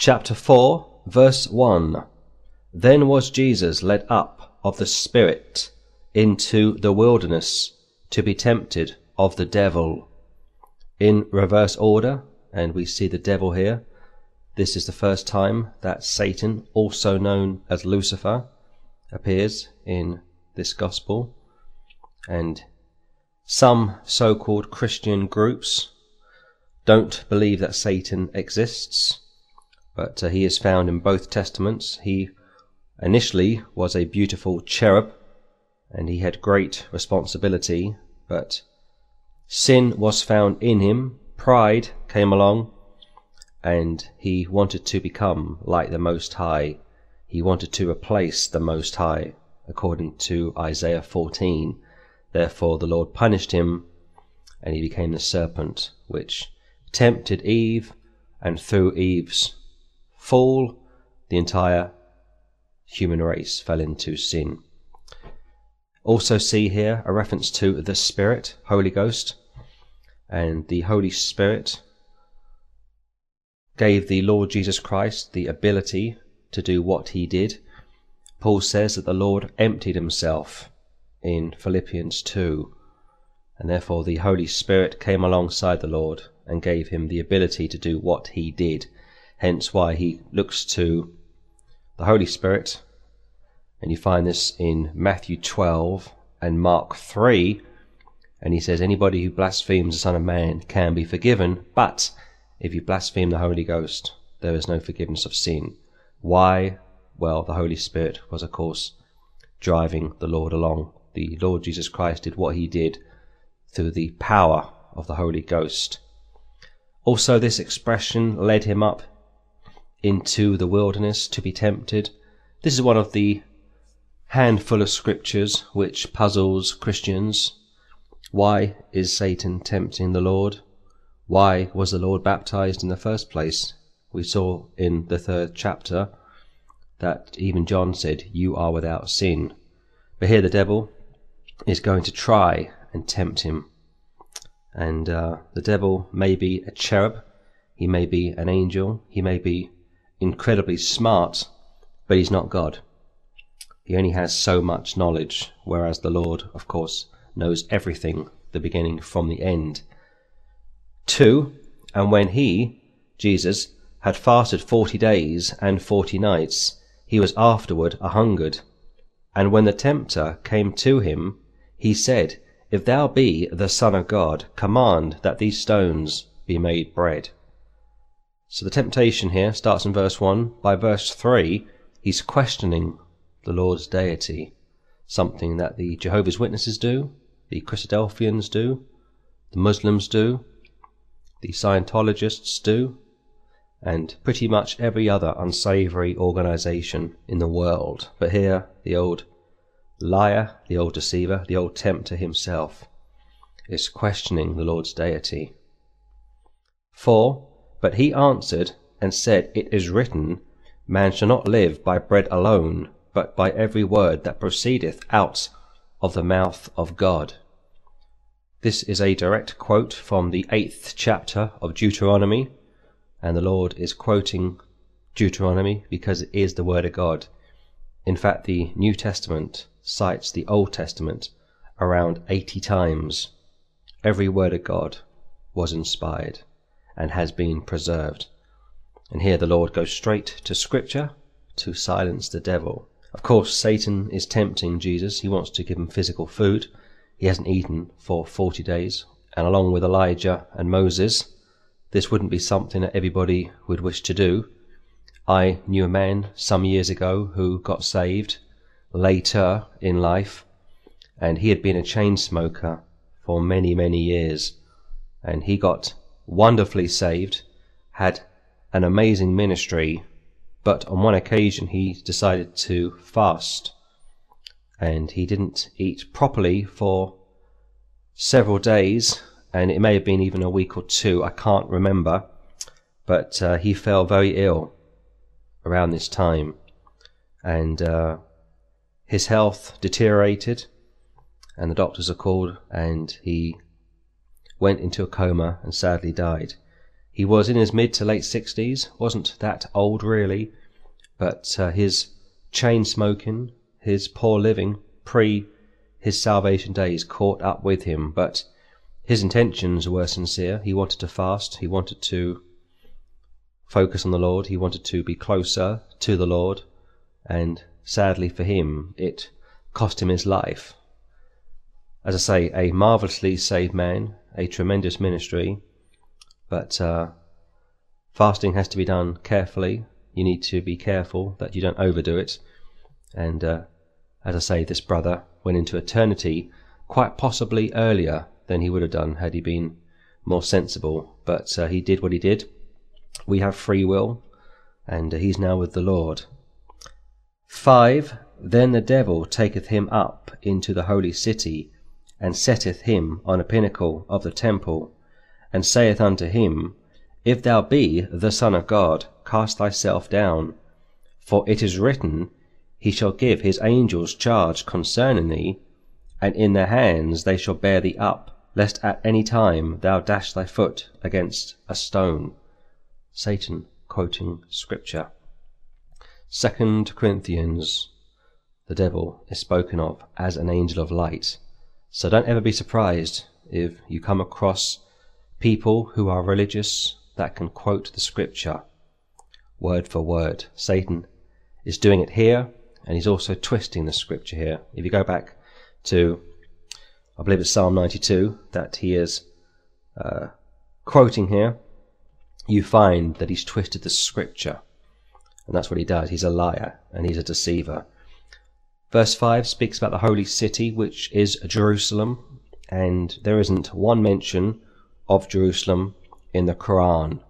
chapter 4, verse 1. Then was Jesus led up of the Spirit into the wilderness to be tempted of the devil. In reverse order, and we see the devil here. This is the first time that Satan, also known as Lucifer, appears in this gospel. And some so called Christian groups don't believe that Satan exists, but uh, he is found in both testaments. He initially was a beautiful cherub and he had great responsibility, but sin was found in him, pride came along, and he wanted to become like the Most High. He wanted to replace the Most High, according to Isaiah 14. Therefore the Lord punished him, and he became the serpent, which tempted Eve, and through Eve's fall, the entire human race fell into sin. Also, see here a reference to the Spirit, Holy Ghost, and the Holy Spirit gave the Lord Jesus Christ the ability to do what he did. Paul says that the Lord emptied himself in Philippians 2, and therefore the Holy Spirit came alongside the Lord and gave him the ability to do what he did. Hence why he looks to the Holy Spirit, and you find this in Matthew 12 and Mark 3, and he says, Anybody who blasphemes the Son of Man can be forgiven, but if you blaspheme the Holy Ghost, there is no forgiveness of sin. Why? Well, the Holy Spirit was, of course, driving the Lord along. The Lord Jesus Christ did what he did through the power of the Holy Ghost. Also, this expression led him up into the wilderness to be tempted. This is one of the handful of scriptures which puzzles Christians. Why is Satan tempting the Lord? Why was the Lord baptized in the first place? We saw in the third chapter that even John said, You are without sin. But here the devil is going to try and tempt him. And uh, the devil may be a cherub, he may be an angel, he may be incredibly smart, but he's not God. He only has so much knowledge, whereas the Lord, of course, knows everything, the beginning from the end. 2. And when he, Jesus, had fasted forty days and forty nights, he was afterward a hungered. And when the tempter came to him, he said, If thou be the Son of God, command that these stones be made bread. So the temptation here starts in verse 1. By verse 3, he's questioning the Lord's deity, something that the Jehovah's Witnesses do, the Christadelphians do, the Muslims do, the Scientologists do, and pretty much every other unsavory organization in the world. But here, the old liar, the old deceiver, the old tempter himself is questioning the Lord's deity. 4. But he answered and said, It is written, Man shall not live by bread alone, but by every word that proceedeth out of the mouth of God. This is a direct quote from the eighth chapter of Deuteronomy, and the Lord is quoting Deuteronomy because it is the Word of God. In fact, the New Testament cites the Old Testament around 80 times. Every word of God was inspired and has been preserved. And here the Lord goes straight to Scripture to silence the devil. Of course, Satan is tempting Jesus. He wants to give him physical food he hasn't eaten for 40 days. And along with Elijah and Moses, this wouldn't be something that everybody would wish to do. I knew a man some years ago who got saved later in life, and he had been a chain smoker for many, many years. And he got wonderfully saved, had an amazing ministry, but on one occasion he decided to fast. And he didn't eat properly for several days, and it may have been even a week or two, I can't remember, but uh, he fell very ill around this time, and uh, his health deteriorated, and the doctors are called, and he went into a coma and sadly died. He was in his mid to late 60s, wasn't that old really, but uh, his chain smoking, his poor living pre his salvation days caught up with him, but his intentions were sincere. He wanted to fast, he wanted to focus on the Lord, he wanted to be closer to the Lord, and sadly for him, it cost him his life. As I say, a marvelously saved man, a tremendous ministry, but uh, fasting has to be done carefully. You need to be careful that you don't overdo it. And uh, as I say, this brother went into eternity quite possibly earlier than he would have done had he been more sensible. But uh, he did what he did. We have free will, and he's now with the Lord. 5. Then the devil taketh him up into the holy city, and setteth him on a pinnacle of the temple, and saith unto him, If thou be the Son of God, cast thyself down. For it is written, He shall give his angels charge concerning thee, and in their hands they shall bear thee up, lest at any time thou dash thy foot against a stone. Satan quoting Scripture. Second Corinthians, the devil is spoken of as an angel of light. So don't ever be surprised if you come across people who are religious that can quote the scripture word for word. Satan is doing it here, and he's also twisting the scripture here. If you go back to, I believe it's Psalm 92, that he is uh, quoting here, you find that he's twisted the scripture. And that's what he does. He's a liar and he's a deceiver. Verse 5 speaks about the holy city, which is Jerusalem, and there isn't one mention of Jerusalem in the Quran.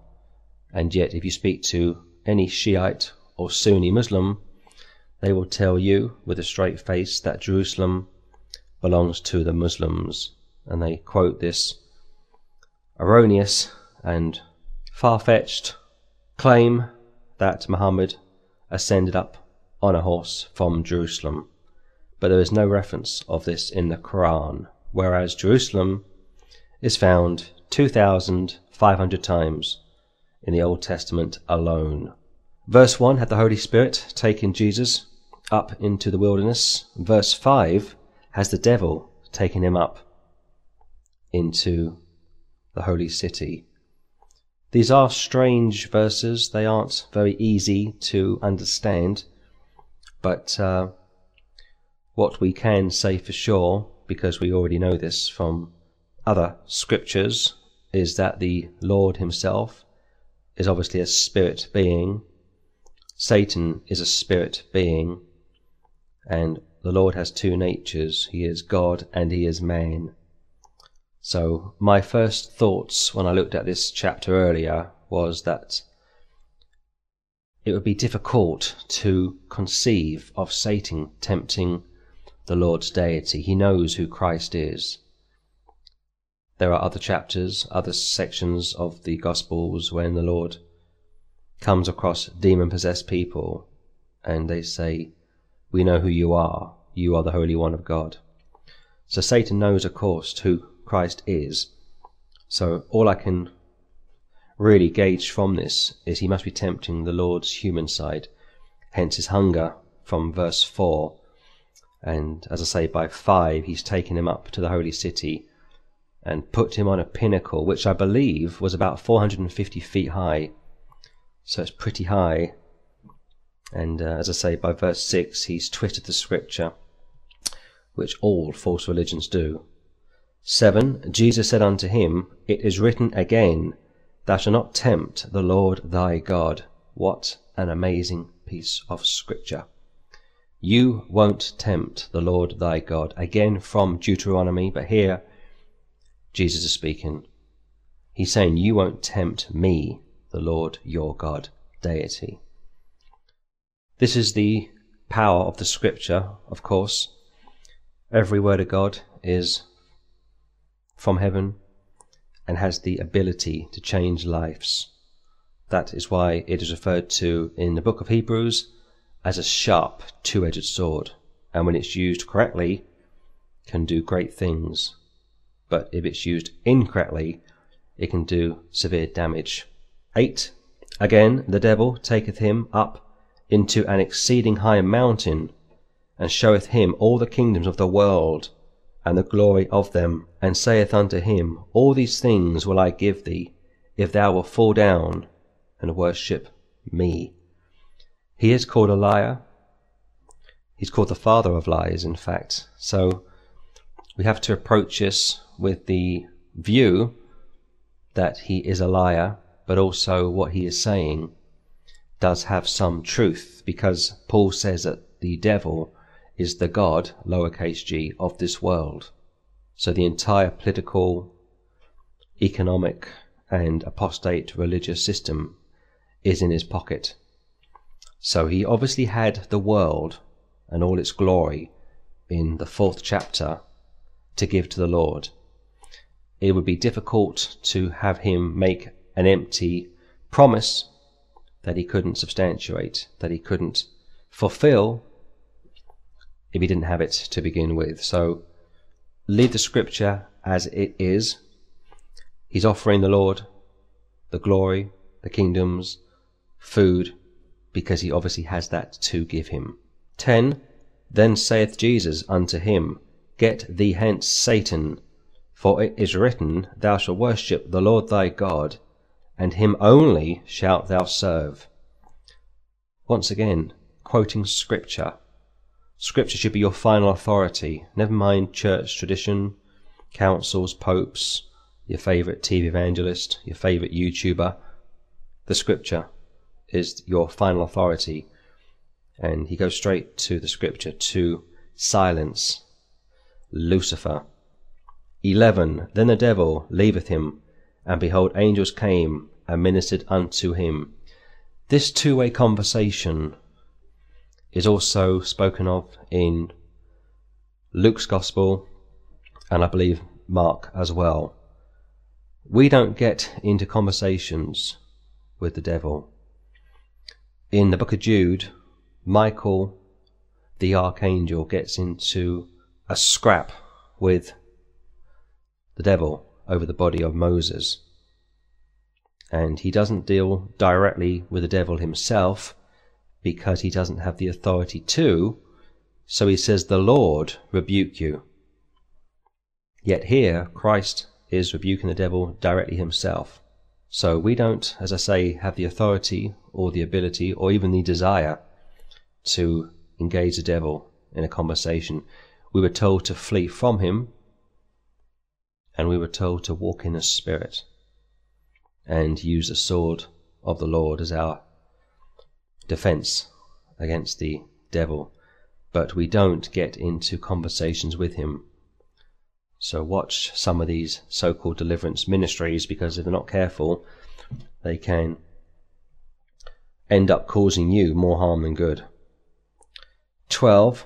And yet, if you speak to any Shiite or Sunni Muslim, they will tell you with a straight face that Jerusalem belongs to the Muslims. And they quote this erroneous and far fetched claim that Muhammad ascended up on a horse from Jerusalem, but there is no reference of this in the Quran, whereas Jerusalem is found 2,500 times in the Old Testament alone. Verse 1 had the Holy Spirit taken Jesus up into the wilderness. Verse 5 has the devil taken him up into the holy city. These are strange verses. They aren't very easy to understand. But uh, what we can say for sure, because we already know this from other scriptures, is that the Lord Himself is obviously a spirit being. Satan is a spirit being. And the Lord has two natures. He is God and He is man. So my first thoughts when I looked at this chapter earlier was that it would be difficult to conceive of Satan tempting the Lord's deity. He knows who Christ is. There are other chapters, other sections of the Gospels when the Lord comes across demon possessed people and they say, We know who you are. You are the Holy One of God. So Satan knows, of course, who Christ is. So all I can really gauge from this is he must be tempting the Lord's human side, hence his hunger from verse 4. And as I say, by 5, he's taken him up to the holy city and put him on a pinnacle, which I believe was about 450 feet high. So it's pretty high. And uh, as I say, by verse 6, he's twisted the scripture, which all false religions do. 7. Jesus said unto him, It is written again, Thou shalt not tempt the Lord thy God. What an amazing piece of scripture. You won't tempt the Lord thy God. Again from Deuteronomy, but here Jesus is speaking. He's saying, You won't tempt me, the Lord your God, deity. This is the power of the scripture, of course. Every word of God is from heaven and has the ability to change lives. That is why it is referred to in the book of Hebrews as a sharp two edged sword, and when it's used correctly, can do great things. But if it's used incorrectly, it can do severe damage. 8. Again, the devil taketh him up into an exceeding high mountain, and showeth him all the kingdoms of the world, and the glory of them, and saith unto him, All these things will I give thee, if thou wilt fall down and worship me. He is called a liar. He's called the father of lies, in fact. So we have to approach this with the view that he is a liar, but also what he is saying does have some truth, because Paul says that the devil is the God, g, of this world. So the entire political, economic, and apostate religious system is in his pocket. So he obviously had the world and all its glory in the fourth chapter to give to the Lord. It would be difficult to have him make an empty promise that he couldn't substantiate, that he couldn't fulfill if he didn't have it to begin with. So leave the scripture as it is. He's offering the Lord the glory, the kingdoms, food, because he obviously has that to give him. 10. Then saith Jesus unto him, Get thee hence, Satan, for it is written, Thou shalt worship the Lord thy God, and him only shalt thou serve. Once again, quoting scripture Scripture should be your final authority. Never mind church tradition, councils, popes, your favorite TV evangelist, your favorite YouTuber. The Scripture is your final authority. And he goes straight to the Scripture to silence Lucifer. 11. Then the devil leaveth him, and behold, angels came and ministered unto him. This two way conversation is also spoken of in Luke's Gospel and I believe Mark as well. We don't get into conversations with the devil. In the book of Jude, Michael, the archangel, gets into a scrap with the devil over the body of Moses. And he doesn't deal directly with the devil himself, because he doesn't have the authority to. So he says, The Lord rebuke you. Yet here, Christ is rebuking the devil directly himself. So we don't, as I say, have the authority or the ability or even the desire to engage the devil in a conversation. We were told to flee from him and we were told to walk in the Spirit and use the sword of the Lord as our defense against the devil, but we don't get into conversations with him. So watch some of these so-called deliverance ministries because if they're not careful, they can end up causing you more harm than good. 12.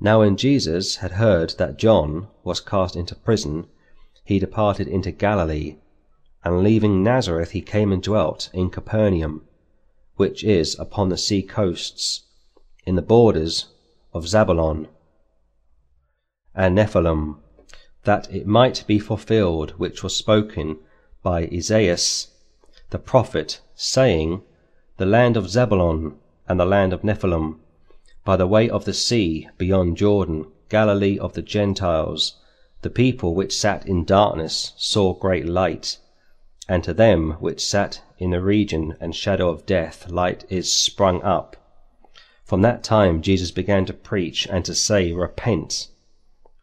Now when Jesus had heard that John was cast into prison, he departed into Galilee, and leaving Nazareth he came and dwelt in Capernaum which is upon the sea coasts, in the borders of Zabulon and Nephthalim, that it might be fulfilled which was spoken by Esaias the prophet, saying, The land of Zabulon and the land of Nephthalim, by the way of the sea beyond Jordan, Galilee of the Gentiles, the people which sat in darkness saw great light and to them which sat in the region and shadow of death light is sprung up. From that time Jesus began to preach and to say, Repent,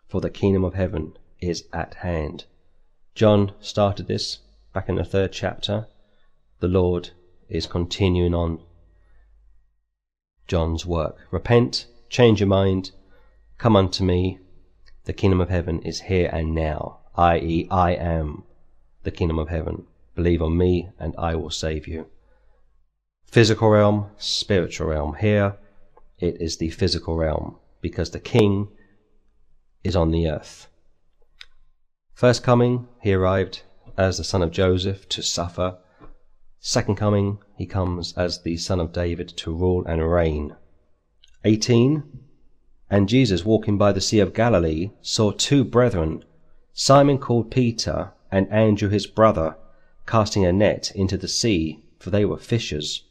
for the kingdom of heaven is at hand. John started this back in the third chapter. The Lord is continuing on John's work. Repent, change your mind, come unto me. The kingdom of heaven is here and now, i.e., I am the kingdom of heaven. Believe on me, and I will save you. Physical realm, spiritual realm. Here, it is the physical realm, because the king is on the earth. First coming, he arrived as the son of Joseph to suffer. Second coming, he comes as the son of David to rule and reign. 18. And Jesus, walking by the Sea of Galilee, saw two brethren, Simon called Peter, and Andrew his brother, casting a net into the sea, for they were fishers.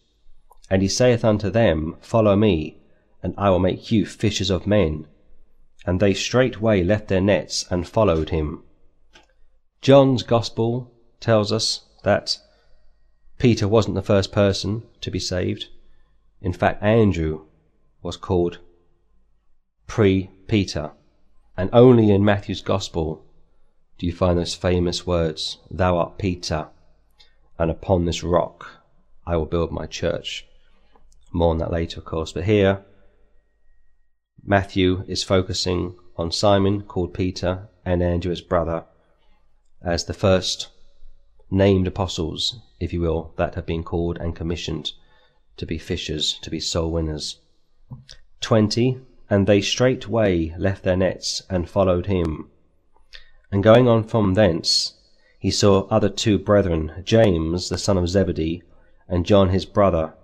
And he saith unto them, Follow me, and I will make you fishers of men. And they straightway left their nets and followed him. John's Gospel tells us that Peter wasn't the first person to be saved. In fact, Andrew was called pre Peter. And only in Matthew's Gospel do you find those famous words, Thou art Peter, and upon this rock I will build my church. More on that later, of course. But here, Matthew is focusing on Simon, called Peter, and Andrew, his brother, as the first named apostles, if you will, that have been called and commissioned to be fishers, to be soul winners. 20. And they straightway left their nets and followed him. And going on from thence, he saw other two brethren, James the son of Zebedee, and John his brother,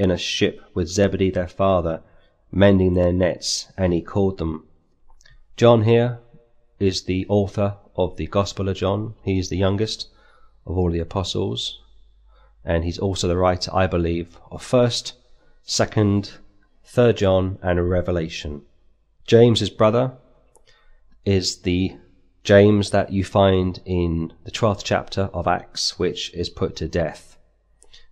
in a ship with Zebedee their father, mending their nets, and he called them. John here is the author of the Gospel of John. He is the youngest of all the apostles, and he's also the writer, I believe, of First, Second, Third John, and Revelation. James, his brother, is the James that you find in the 12th chapter of Acts, which is put to death.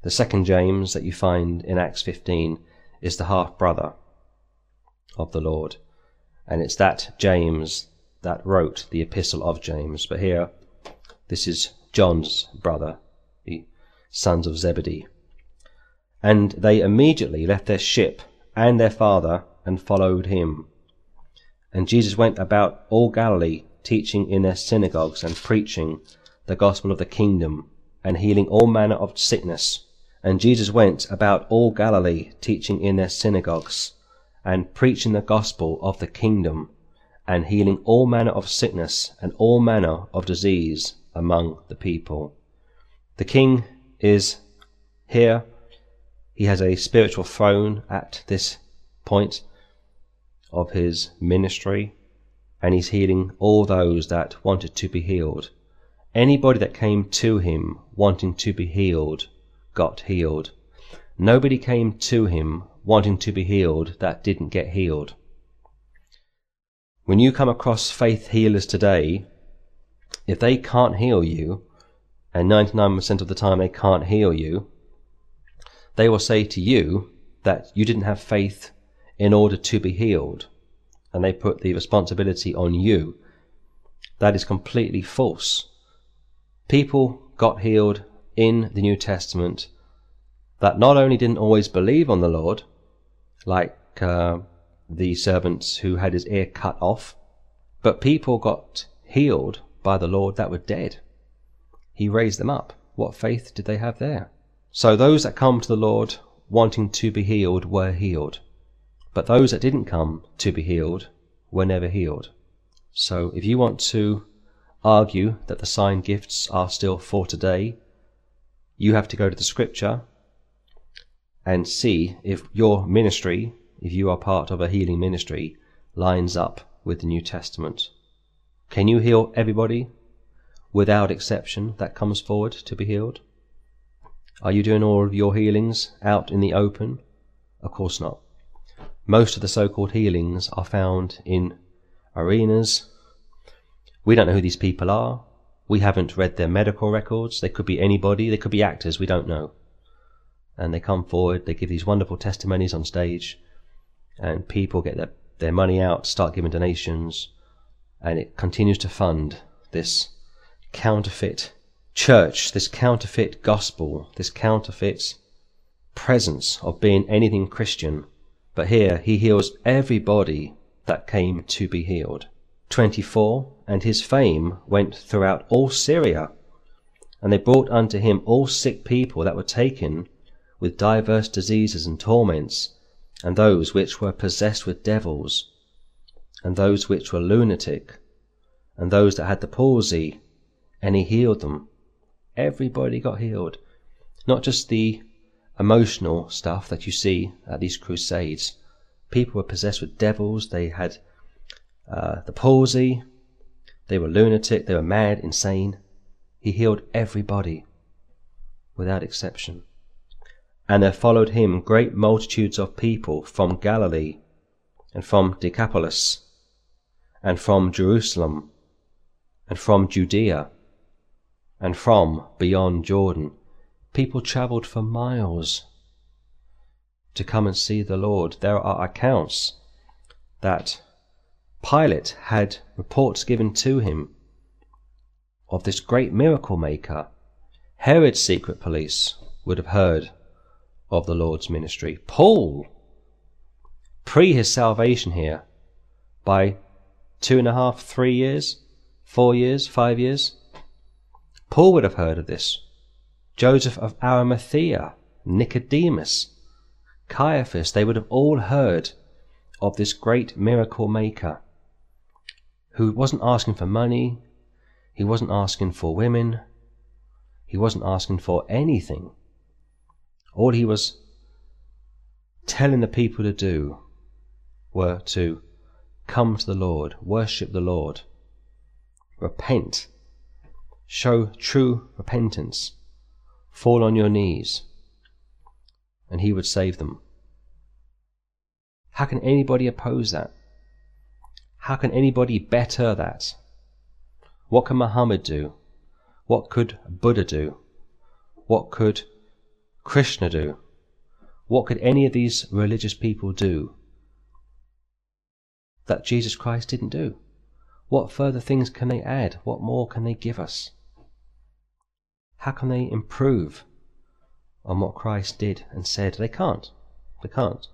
The second James that you find in Acts 15 is the half brother of the Lord. And it's that James that wrote the epistle of James. But here, this is John's brother, the sons of Zebedee. And they immediately left their ship and their father and followed him. And Jesus went about all Galilee, teaching in their synagogues and preaching the gospel of the kingdom and healing all manner of sickness. And Jesus went about all Galilee, teaching in their synagogues and preaching the gospel of the kingdom, and healing all manner of sickness and all manner of disease among the people. The king is here. He has a spiritual throne at this point of his ministry, and he's healing all those that wanted to be healed. Anybody that came to him wanting to be healed got healed. Nobody came to him wanting to be healed that didn't get healed. When you come across faith healers today, if they can't heal you, and 99% of the time they can't heal you, they will say to you that you didn't have faith in order to be healed, and they put the responsibility on you. That is completely false. People got healed in the New Testament that not only didn't always believe on the Lord, like uh, the servants who had his ear cut off, but people got healed by the Lord that were dead. He raised them up. What faith did they have there? So those that come to the Lord wanting to be healed were healed. But those that didn't come to be healed were never healed. So if you want to argue that the sign gifts are still for today, you have to go to the scripture and see if your ministry, if you are part of a healing ministry, lines up with the New Testament. Can you heal everybody without exception that comes forward to be healed? Are you doing all of your healings out in the open? Of course not. Most of the so called healings are found in arenas. We don't know who these people are. We haven't read their medical records. They could be anybody. They could be actors. We don't know and they come forward, they give these wonderful testimonies on stage, and people get their, their money out, start giving donations, and it continues to fund this counterfeit church, this counterfeit gospel, this counterfeit presence of being anything Christian. But here he heals everybody that came to be healed. 24. And his fame went throughout all Syria, and they brought unto him all sick people that were taken with divers diseases and torments, and those which were possessed with devils, and those which were lunatic, and those that had the palsy, and he healed them. Everybody got healed. Not just the emotional stuff that you see at these crusades. People were possessed with devils, they had uh, the palsy, they were lunatic, they were mad, insane. He healed everybody without exception. And there followed him great multitudes of people from Galilee, and from Decapolis, and from Jerusalem, and from Judea, and from beyond Jordan. People travelled for miles to come and see the Lord. There are accounts that Pilate had reports given to him of this great miracle maker. Herod's secret police would have heard of the Lord's ministry. Paul, pre his salvation here, by two and a half, three years, four years, five years, Paul would have heard of this. Joseph of Arimathea, Nicodemus, Caiaphas, they would have all heard of this great miracle maker who wasn't asking for money, he wasn't asking for women, he wasn't asking for anything. All he was telling the people to do were to come to the Lord, worship the Lord, repent, show true repentance, fall on your knees, and he would save them. How can anybody oppose that? How can anybody better that? What can Muhammad do? What could Buddha do? What could Krishna do? What could any of these religious people do that Jesus Christ didn't do? What further things can they add? What more can they give us? How can they improve on what Christ did and said? They can't. They can't.